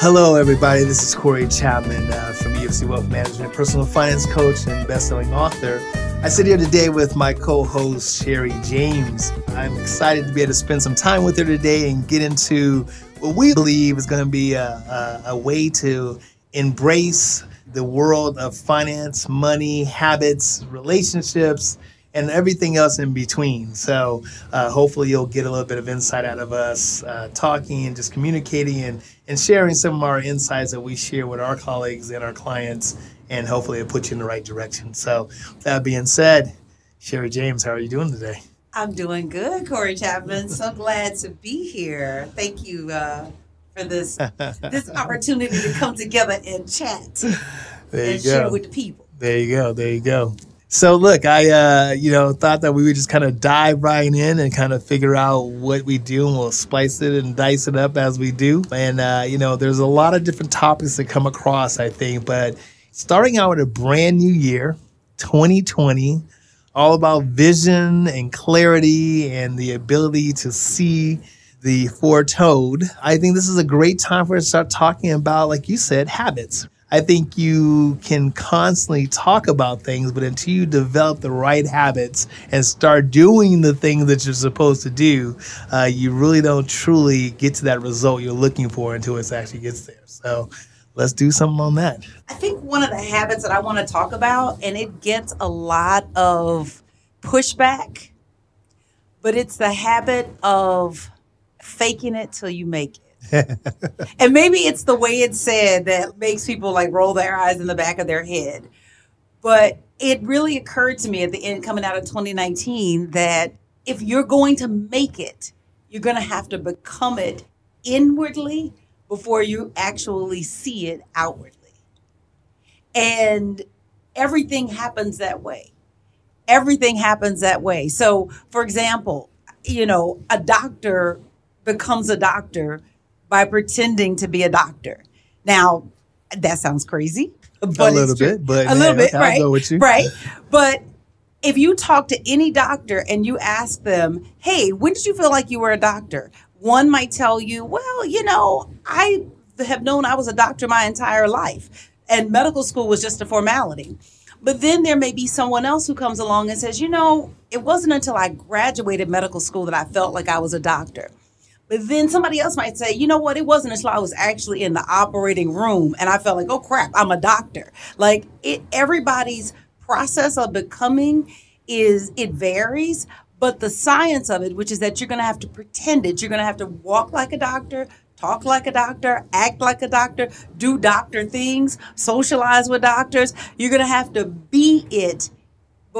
Hello, everybody. This is Corey Chapman uh, from EFC Wealth Management, personal finance coach and best-selling author. I sit here today with my co-host Sherry James. I'm excited to be able to spend some time with her today and get into what we believe is going to be a, a, a way to embrace the world of finance, money, habits, relationships, and everything else in between. So uh, hopefully you'll get a little bit of insight out of us uh, talking and just communicating and, and sharing some of our insights that we share with our colleagues and our clients, and hopefully it puts you in the right direction. So that being said, Sherry James, how are you doing today? I'm doing good, Corey Chapman. So glad to be here. Thank you uh, for this this opportunity to come together and chat There and you share with the people. There you go. There you go. So look, I uh, you know thought that we would just kind of dive right in and kind of figure out what we do, and we'll splice it and dice it up as we do. And uh, you know, there's a lot of different topics that come across, I think. But starting out with a brand new year, 2020, all about vision and clarity and the ability to see the foretold. I think this is a great time for us to start talking about, like you said, habits. I think you can constantly talk about things, but until you develop the right habits and start doing the things that you're supposed to do, uh, you really don't truly get to that result you're looking for until it actually gets there. So let's do something on that. I think one of the habits that I want to talk about, and it gets a lot of pushback, but it's the habit of faking it till you make it. and maybe it's the way it's said that makes people like roll their eyes in the back of their head. But it really occurred to me at the end, coming out of 2019, that if you're going to make it, you're going to have to become it inwardly before you actually see it outwardly. And everything happens that way. Everything happens that way. So, for example, you know, a doctor becomes a doctor by pretending to be a doctor. Now, that sounds crazy. But a little bit, but a little bit, right? go with you. Right. But if you talk to any doctor and you ask them, hey, when did you feel like you were a doctor? One might tell you, well, you know, I have known I was a doctor my entire life, and medical school was just a formality. But then there may be someone else who comes along and says, you know, it wasn't until I graduated medical school that I felt like I was a doctor. But then somebody else might say, you know what, it wasn't until I was actually in the operating room and I felt like, oh crap, I'm a doctor. Like it everybody's process of becoming is it varies, but the science of it, which is that you're gonna have to pretend it, you're gonna have to walk like a doctor, talk like a doctor, act like a doctor, do doctor things, socialize with doctors. You're gonna have to be it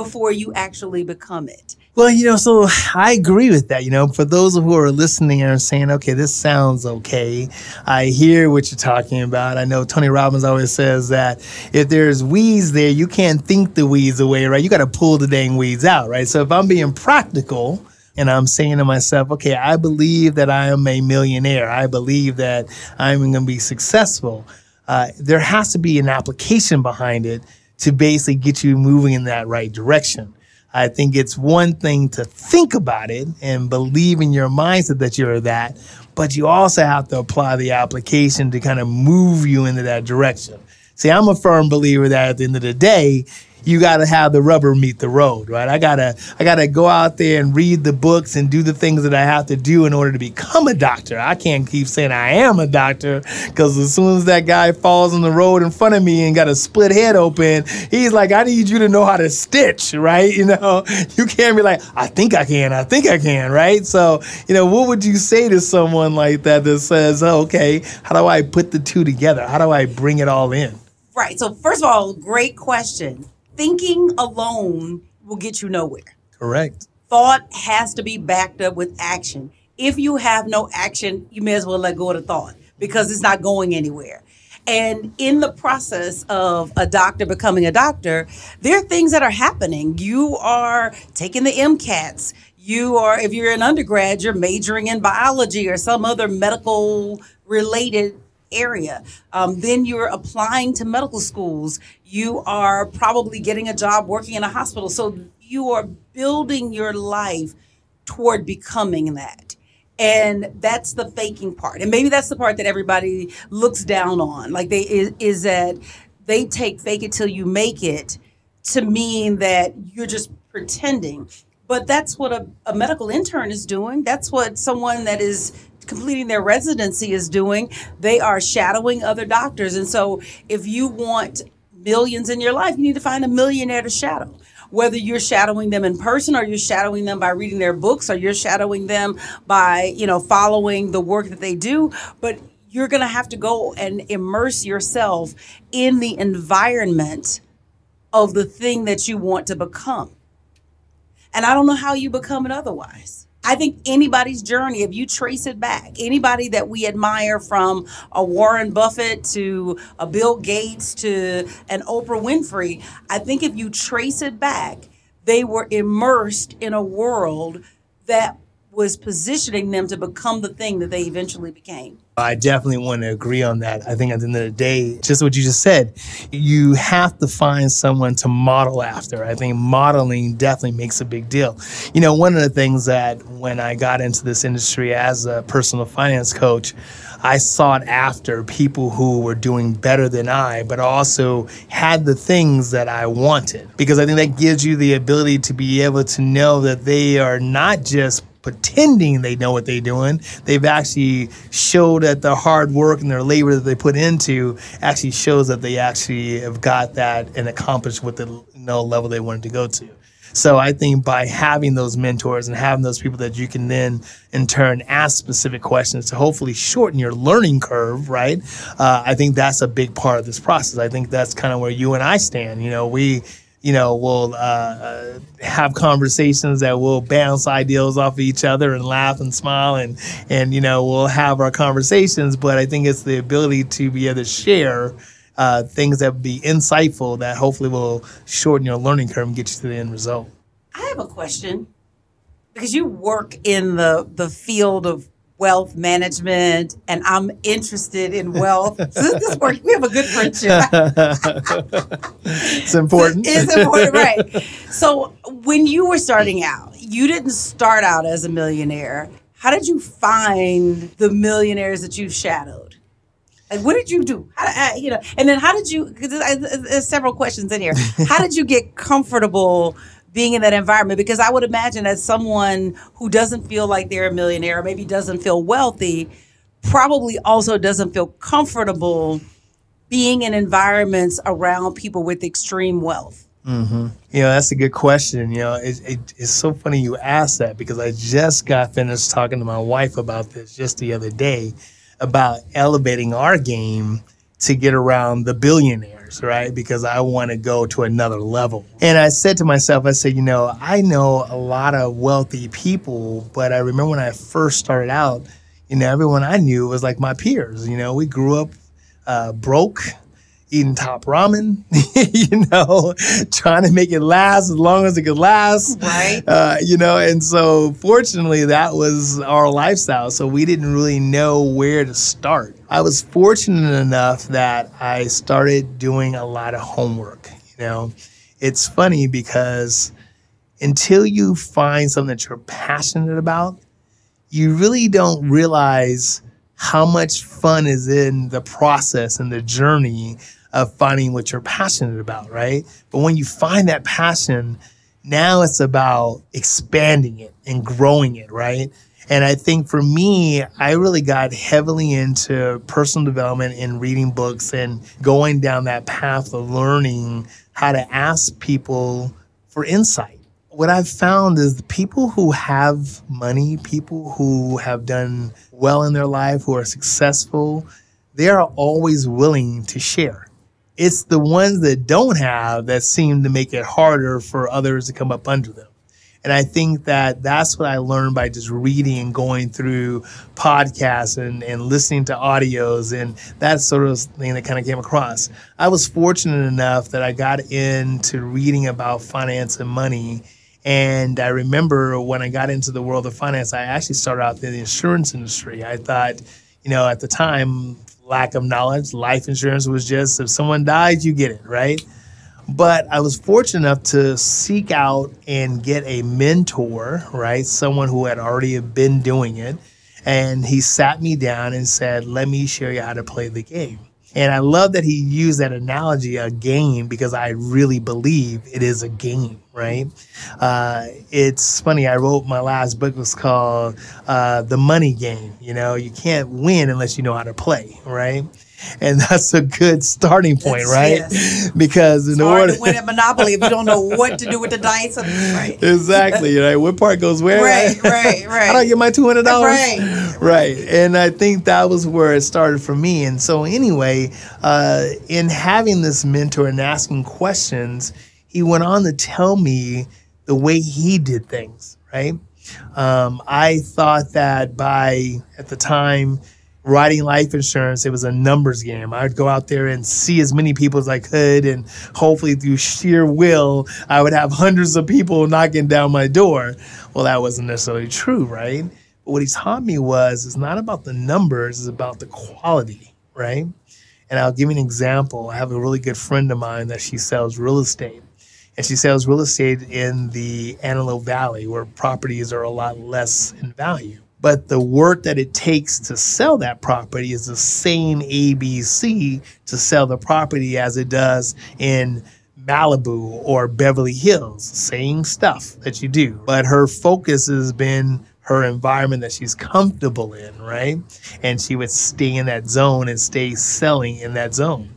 before you actually become it. Well, you know, so I agree with that. You know, for those who are listening and are saying, okay, this sounds okay. I hear what you're talking about. I know Tony Robbins always says that if there's weeds there, you can't think the weeds away, right? You got to pull the dang weeds out, right? So if I'm being practical, and I'm saying to myself, okay, I believe that I am a millionaire. I believe that I'm going to be successful. Uh, there has to be an application behind it to basically get you moving in that right direction. I think it's one thing to think about it and believe in your mindset that you're that, but you also have to apply the application to kind of move you into that direction. See, I'm a firm believer that at the end of the day, you got to have the rubber meet the road, right? I gotta, I gotta go out there and read the books and do the things that I have to do in order to become a doctor. I can't keep saying I am a doctor because as soon as that guy falls on the road in front of me and got a split head open, he's like, I need you to know how to stitch, right? You know, you can't be like, I think I can, I think I can, right? So, you know, what would you say to someone like that that says, oh, okay, how do I put the two together? How do I bring it all in? Right. So, first of all, great question. Thinking alone will get you nowhere. Correct. Thought has to be backed up with action. If you have no action, you may as well let go of the thought because it's not going anywhere. And in the process of a doctor becoming a doctor, there are things that are happening. You are taking the MCATs. You are, if you're an undergrad, you're majoring in biology or some other medical related area. Um, then you're applying to medical schools. You are probably getting a job working in a hospital. So you are building your life toward becoming that. and that's the faking part and maybe that's the part that everybody looks down on like they is, is that they take fake it till you make it to mean that you're just pretending but that's what a, a medical intern is doing that's what someone that is completing their residency is doing they are shadowing other doctors and so if you want millions in your life you need to find a millionaire to shadow whether you're shadowing them in person or you're shadowing them by reading their books or you're shadowing them by, you know, following the work that they do. But you're going to have to go and immerse yourself in the environment of the thing that you want to become. And I don't know how you become it otherwise. I think anybody's journey, if you trace it back, anybody that we admire from a Warren Buffett to a Bill Gates to an Oprah Winfrey, I think if you trace it back, they were immersed in a world that was positioning them to become the thing that they eventually became. I definitely want to agree on that. I think at the end of the day, just what you just said, you have to find someone to model after. I think modeling definitely makes a big deal. You know, one of the things that when I got into this industry as a personal finance coach, I sought after people who were doing better than I, but also had the things that I wanted. Because I think that gives you the ability to be able to know that they are not just pretending they know what they're doing. They've actually showed that the hard work and their labor that they put into actually shows that they actually have got that and accomplished what the you know, level they wanted to go to. So I think by having those mentors and having those people that you can then in turn ask specific questions to hopefully shorten your learning curve, right? Uh, I think that's a big part of this process. I think that's kind of where you and I stand. You know, we you know, we'll uh, uh, have conversations that will bounce ideals off of each other and laugh and smile and and you know we'll have our conversations. But I think it's the ability to be able to share uh, things that be insightful that hopefully will shorten your learning curve and get you to the end result. I have a question because you work in the the field of wealth management and I'm interested in wealth. so this, works. We have a good friendship. it's important. It's important, right? So when you were starting out, you didn't start out as a millionaire. How did you find the millionaires that you've shadowed? Like, what did you do? How, uh, you know, and then how did you? Because there's several questions in here. How did you get comfortable being in that environment because I would imagine as someone who doesn't feel like they're a millionaire or maybe doesn't feel wealthy, probably also doesn't feel comfortable being in environments around people with extreme wealth. Mm-hmm. You know, that's a good question. You know, it, it, it's so funny you asked that because I just got finished talking to my wife about this just the other day about elevating our game to get around the billionaire years, right? Because I want to go to another level. And I said to myself, I said, you know, I know a lot of wealthy people, but I remember when I first started out, you know, everyone I knew was like my peers. You know, we grew up uh, broke eating top ramen, you know, trying to make it last as long as it could last. Right. Uh, you know, and so fortunately that was our lifestyle. So we didn't really know where to start. I was fortunate enough that I started doing a lot of homework. You know, it's funny because until you find something that you're passionate about, you really don't realize how much fun is in the process and the journey of finding what you're passionate about, right? But when you find that passion, now it's about expanding it and growing it, right? And I think for me, I really got heavily into personal development and reading books and going down that path of learning how to ask people for insight. What I've found is the people who have money, people who have done well in their life, who are successful, they are always willing to share it's the ones that don't have that seem to make it harder for others to come up under them. And I think that that's what I learned by just reading and going through podcasts and, and listening to audios and that sort of thing that kind of came across. I was fortunate enough that I got into reading about finance and money. And I remember when I got into the world of finance, I actually started out in the insurance industry. I thought, you know, at the time, lack of knowledge. Life insurance was just if someone dies, you get it, right? But I was fortunate enough to seek out and get a mentor, right? Someone who had already been doing it. And he sat me down and said, Let me show you how to play the game. And I love that he used that analogy, a game, because I really believe it is a game, right? Uh, it's funny, I wrote my last book was called uh, The Money Game. You know, you can't win unless you know how to play, right? And that's a good starting point, right? Yes. Because in it's order to win at Monopoly if you don't know what to do with the dice, right? exactly. Right. What part goes where? Right. Right. Right. How do I get my two hundred dollars? Right. Right. And I think that was where it started for me. And so anyway, uh, in having this mentor and asking questions, he went on to tell me the way he did things. Right. Um, I thought that by at the time writing life insurance, it was a numbers game. I'd go out there and see as many people as I could, and hopefully through sheer will, I would have hundreds of people knocking down my door. Well, that wasn't necessarily true, right? But what he taught me was it's not about the numbers, it's about the quality, right? And I'll give you an example. I have a really good friend of mine that she sells real estate. And she sells real estate in the Antelope Valley where properties are a lot less in value but the work that it takes to sell that property is the same ABC to sell the property as it does in Malibu or Beverly Hills. Same stuff that you do. But her focus has been her environment that she's comfortable in, right? And she would stay in that zone and stay selling in that zone.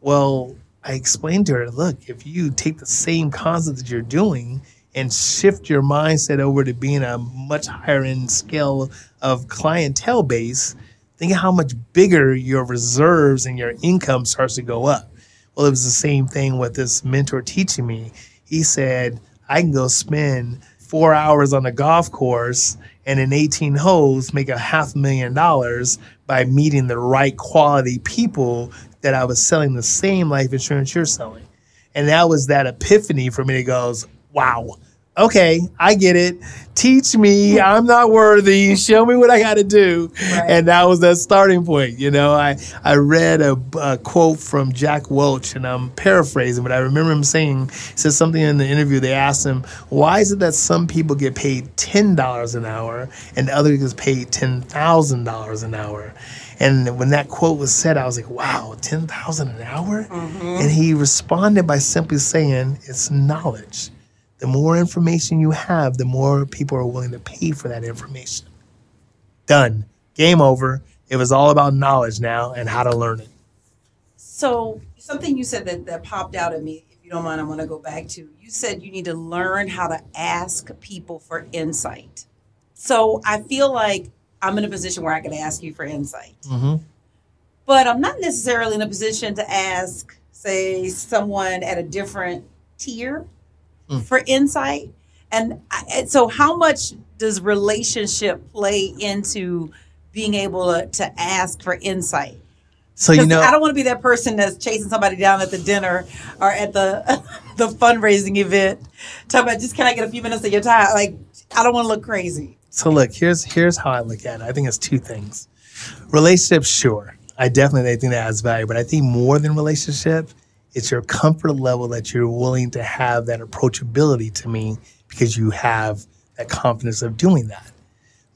Well, I explained to her, look, if you take the same concept that you're doing and shift your mindset over to being a much higher end scale of clientele base, think of how much bigger your reserves and your income starts to go up. Well, it was the same thing with this mentor teaching me. He said, I can go spend four hours on a golf course and in 18 holes make a half million dollars by meeting the right quality people that I was selling the same life insurance you're selling. And that was that epiphany for me that goes, wow, okay, I get it. Teach me. I'm not worthy. Show me what I got to do. Right. And that was that starting point. You know, I, I read a, a, quote from Jack Welch, and I'm paraphrasing, but I remember him saying, he said something in the interview. They asked him, why is it that some people get paid $10 an hour and others get paid $10,000 an hour? And when that quote was said, I was like, wow, 10,000 an hour? Mm-hmm. And he responded by simply saying, it's knowledge the more information you have, the more people are willing to pay for that information. Done. Game over. It was all about knowledge now and how to learn it. So, something you said that, that popped out at me, if you don't mind, I want to go back to. You said you need to learn how to ask people for insight. So, I feel like I'm in a position where I can ask you for insight. Mm-hmm. But I'm not necessarily in a position to ask, say, someone at a different tier mm. for insight. And, and so, how much does relationship play into being able to, to ask for insight? So you know, I don't want to be that person that's chasing somebody down at the dinner or at the the fundraising event. Talking about just can I get a few minutes of your time? Like I don't want to look crazy. So look, here's here's how I look at it. I think it's two things. Relationships, sure. I definitely think that adds value, but I think more than relationship, it's your comfort level that you're willing to have that approachability to me because you have that confidence of doing that.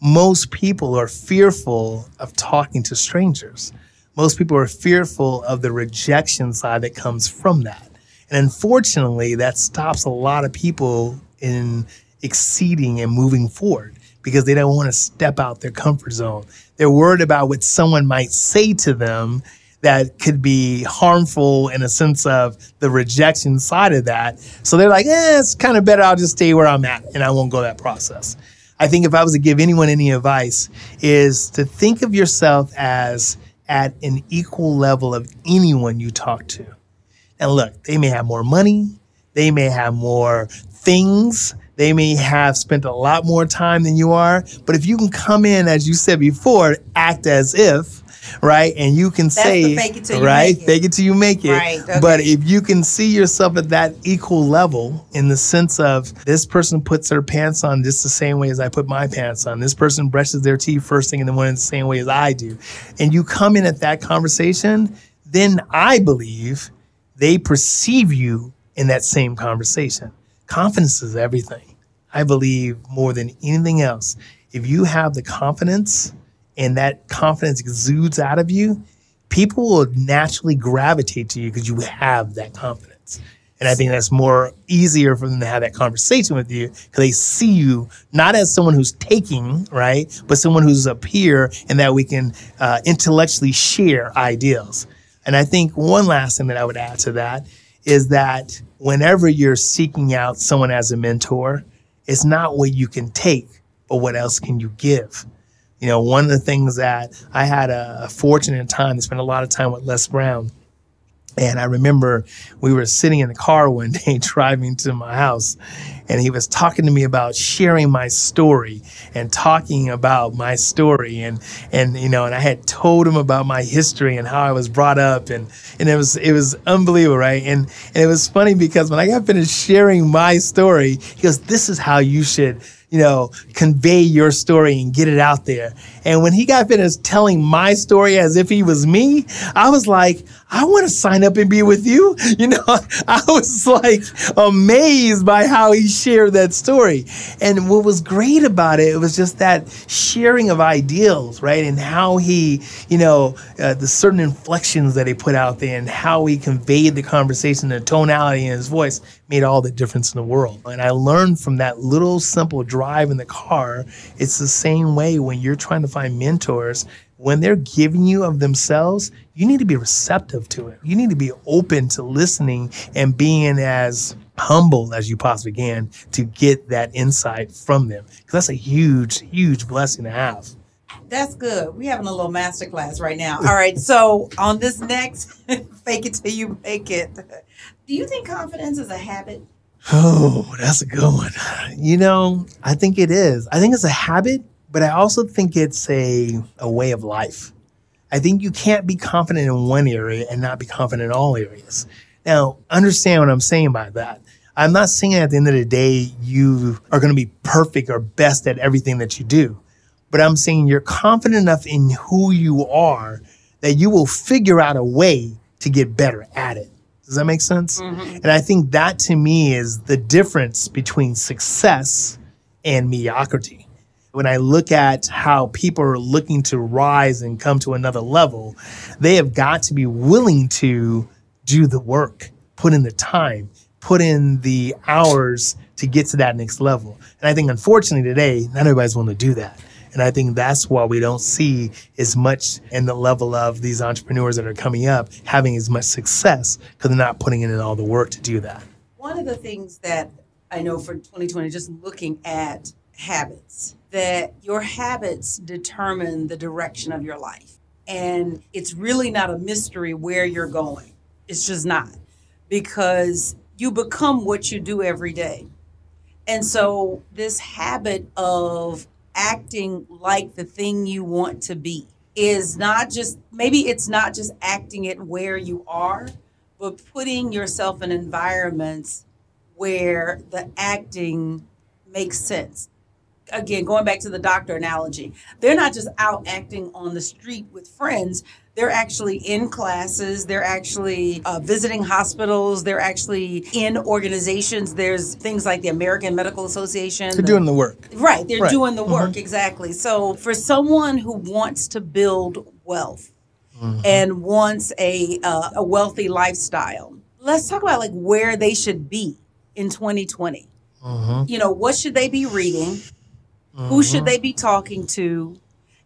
Most people are fearful of talking to strangers. Most people are fearful of the rejection side that comes from that. And unfortunately, that stops a lot of people in exceeding and moving forward because they don't want to step out their comfort zone. They're worried about what someone might say to them that could be harmful in a sense of the rejection side of that. So they're like, eh, it's kind of better. I'll just stay where I'm at and I won't go that process. I think if I was to give anyone any advice, is to think of yourself as at an equal level of anyone you talk to. And look, they may have more money, they may have more things, they may have spent a lot more time than you are. But if you can come in, as you said before, act as if, right? And you can That's say, fake it till right? You fake it till you make it. Right, okay. But if you can see yourself at that equal level in the sense of this person puts their pants on just the same way as I put my pants on, this person brushes their teeth first thing in the morning the same way as I do, and you come in at that conversation, then I believe they perceive you in that same conversation. Confidence is everything. I believe more than anything else. If you have the confidence and that confidence exudes out of you, people will naturally gravitate to you because you have that confidence. And I think that's more easier for them to have that conversation with you because they see you not as someone who's taking, right, but someone who's a peer and that we can uh, intellectually share ideals. And I think one last thing that I would add to that is that whenever you're seeking out someone as a mentor, it's not what you can take, but what else can you give? You know, one of the things that I had a, fortunate time to spend a lot of time with Les Brown. And I remember we were sitting in the car one day driving to my house, and he was talking to me about sharing my story and talking about my story. And, and you know, and I had told him about my history and how I was brought up. And, and it was it was unbelievable, right? And, and it was funny because when I got finished sharing my story, he goes, This is how you should you know, convey your story and get it out there. And when he got finished telling my story as if he was me, I was like, I want to sign up and be with you. You know, I was like amazed by how he shared that story. And what was great about it, it was just that sharing of ideals, right? And how he, you know, uh, the certain inflections that he put out there and how he conveyed the conversation, the tonality in his voice made all the difference in the world. And I learned from that little simple drive in the car. It's the same way when you're trying to find mentors when they're giving you of themselves, you need to be receptive to it. You need to be open to listening and being as humble as you possibly can to get that insight from them. Because that's a huge, huge blessing to have. That's good. We're having a little masterclass right now. All right. So on this next fake it till you make it. Do you think confidence is a habit? Oh, that's a good one. You know, I think it is. I think it's a habit but I also think it's a, a way of life. I think you can't be confident in one area and not be confident in all areas. Now, understand what I'm saying by that. I'm not saying at the end of the day you are going to be perfect or best at everything that you do, but I'm saying you're confident enough in who you are that you will figure out a way to get better at it. Does that make sense? Mm-hmm. And I think that to me is the difference between success and mediocrity when I look at how people are looking to rise and come to another level, they have got to be willing to do the work, put in the time, put in the hours to get to that next level. And I think, unfortunately, today, not everybody's willing to do that. And I think that's why we don't see as much in the level of these entrepreneurs that are coming up having as much success because they're not putting in all the work to do that. One of the things that I know for 2020, just looking at habits, that your habits determine the direction of your life. And it's really not a mystery where you're going. It's just not because you become what you do every day. And so, this habit of acting like the thing you want to be is not just, maybe it's not just acting it where you are, but putting yourself in environments where the acting makes sense again, going back to the doctor analogy, they're not just out acting on the street with friends. They're actually in classes. They're actually uh, visiting hospitals. They're actually in organizations. There's things like the American Medical Association. They're the, doing the work. Right. They're right. doing the work, mm-hmm. exactly. So, for someone who wants to build wealth mm-hmm. and wants a, uh, a wealthy lifestyle, let's talk about like where they should be in 2020. Mm-hmm. You know, what should they be reading? Mm-hmm. Who should they be talking to?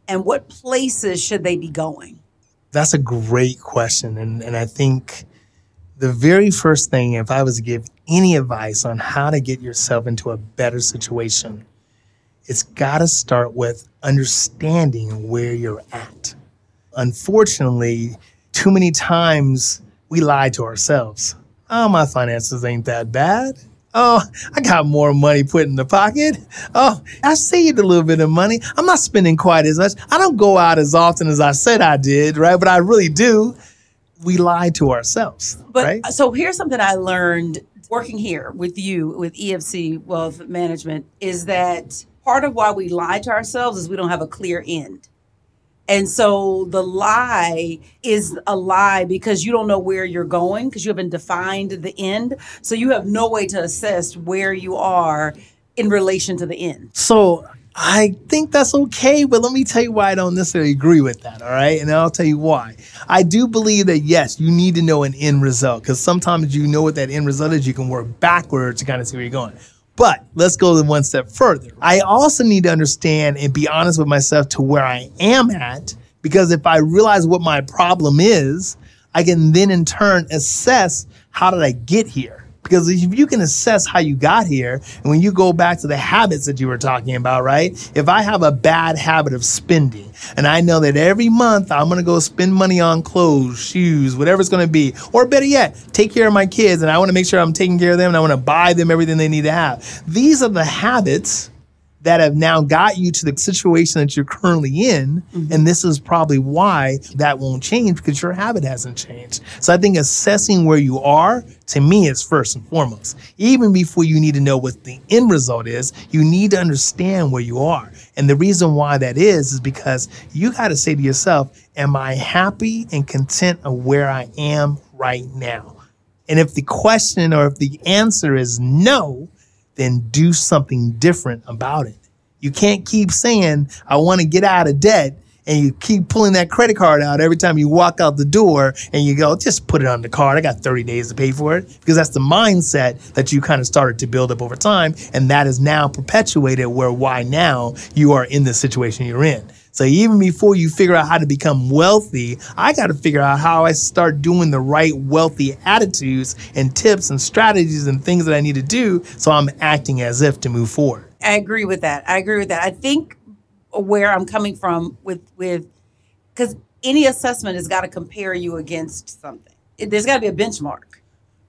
And what places should they be going? That's a great question. And, and I think the very first thing, if I was to give any advice on how to get yourself into a better situation, it's got to start with understanding where you're at. Unfortunately, too many times we lie to ourselves. Oh, my finances ain't that bad. Oh, I got more money put in the pocket. Oh, I saved a little bit of money. I'm not spending quite as much. I don't go out as often as I said I did, right? But I really do. We lie to ourselves. But right? Uh, so here's something I learned working here with you with EFC Wealth Management is that part of why we lie to ourselves is we don't have a clear end. And so the lie is a lie because you don't know where you're going because you haven't defined the end. So you have no way to assess where you are in relation to the end. So I think that's okay, but let me tell you why I don't necessarily agree with that. All right. And I'll tell you why. I do believe that, yes, you need to know an end result because sometimes you know what that end result is. You can work backwards to kind of see where you're going. But let's go one step further. I also need to understand and be honest with myself to where I am at because if I realize what my problem is, I can then in turn assess how did I get here? Because if you can assess how you got here, and when you go back to the habits that you were talking about, right? If I have a bad habit of spending, and I know that every month I'm gonna go spend money on clothes, shoes, whatever it's gonna be, or better yet, take care of my kids, and I wanna make sure I'm taking care of them, and I wanna buy them everything they need to have. These are the habits that have now got you to the situation that you're currently in. Mm-hmm. And this is probably why that won't change because your habit hasn't changed. So I think assessing where you are to me is first and foremost. Even before you need to know what the end result is, you need to understand where you are. And the reason why that is, is because you got to say to yourself, Am I happy and content of where I am right now? And if the question or if the answer is no, then do something different about it. You can't keep saying, I want to get out of debt. And you keep pulling that credit card out every time you walk out the door and you go, just put it on the card. I got 30 days to pay for it. Because that's the mindset that you kind of started to build up over time. And that is now perpetuated where why now you are in the situation you're in. So even before you figure out how to become wealthy, I got to figure out how I start doing the right wealthy attitudes and tips and strategies and things that I need to do so I'm acting as if to move forward. I agree with that. I agree with that. I think where I'm coming from with with because any assessment has got to compare you against something. There's got to be a benchmark.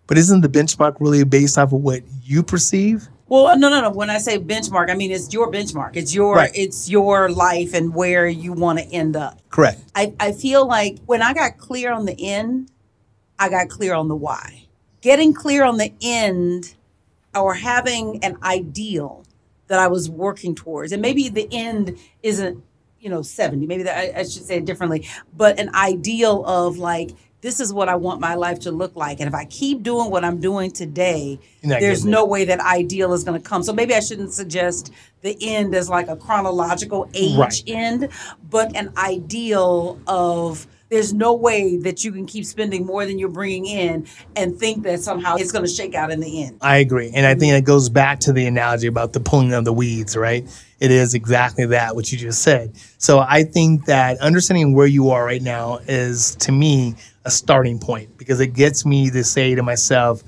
But isn't the benchmark really based off of what you perceive? Well, uh, no, no, no. When I say benchmark, I mean it's your benchmark. It's your right. it's your life and where you want to end up. Correct. I, I feel like when I got clear on the end, I got clear on the why. Getting clear on the end or having an ideal that I was working towards, and maybe the end isn't, you know, 70, maybe that I, I should say it differently, but an ideal of like, this is what I want my life to look like. And if I keep doing what I'm doing today, there's no way that ideal is going to come. So maybe I shouldn't suggest the end as like a chronological age right. end, but an ideal of there's no way that you can keep spending more than you're bringing in and think that somehow it's going to shake out in the end. I agree. And I think mm-hmm. it goes back to the analogy about the pulling of the weeds, right? It is exactly that, what you just said. So I think that understanding where you are right now is, to me, a starting point because it gets me to say to myself,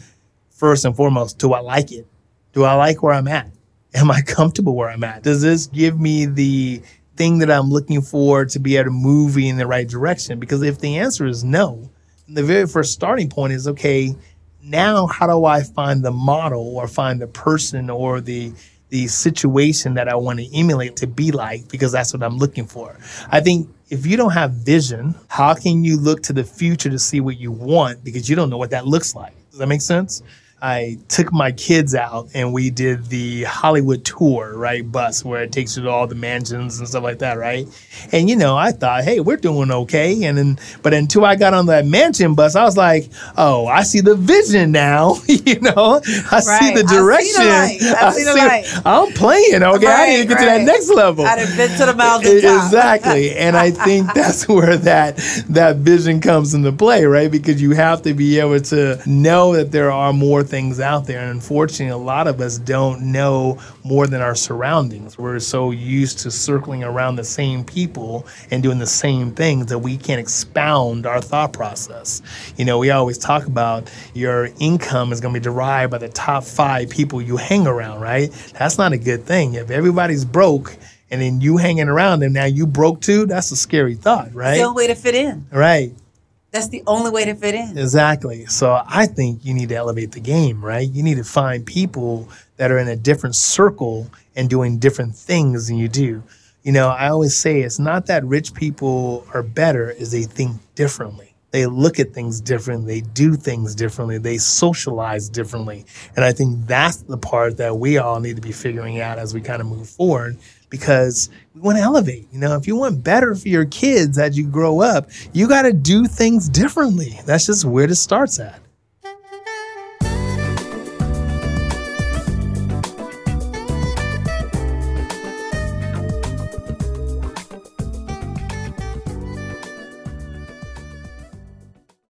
first and foremost, do I like it? Do I like where I'm at? Am I comfortable where I'm at? Does this give me the thing that I'm looking for to be able to move in the right direction? Because if the answer is no, the very first starting point is okay, now how do I find the model or find the person or the the situation that I want to emulate to be like because that's what I'm looking for. I think if you don't have vision, how can you look to the future to see what you want because you don't know what that looks like? Does that make sense? I took my kids out and we did the Hollywood tour, right? Bus where it takes you to all the mansions and stuff like that, right? And you know, I thought, hey, we're doing okay. And then, but until I got on that mansion bus, I was like, oh, I see the vision now. you know, I right. see the direction. I see the light. I see the light. I'm playing, okay? Right, I need to get right. to that next level. I'd have been to the mountain. Exactly. and I think that's where that that vision comes into play, right? Because you have to be able to know that there are more things out there. And unfortunately, a lot of us don't know more than our surroundings. We're so used to circling around the same people and doing the same things that we can't expound our thought process. You know, we always talk about your income is going to be derived by the top five people you hang around, right? That's not a good thing. If everybody's broke, and then you hanging around them now you broke too that's a scary thought right the way to fit in right that's the only way to fit in. Exactly. So I think you need to elevate the game, right? You need to find people that are in a different circle and doing different things than you do. You know, I always say it's not that rich people are better, is they think differently. They look at things differently, they do things differently, they socialize differently. And I think that's the part that we all need to be figuring out as we kind of move forward because we want to elevate. You know, if you want better for your kids as you grow up, you got to do things differently. That's just where it starts at.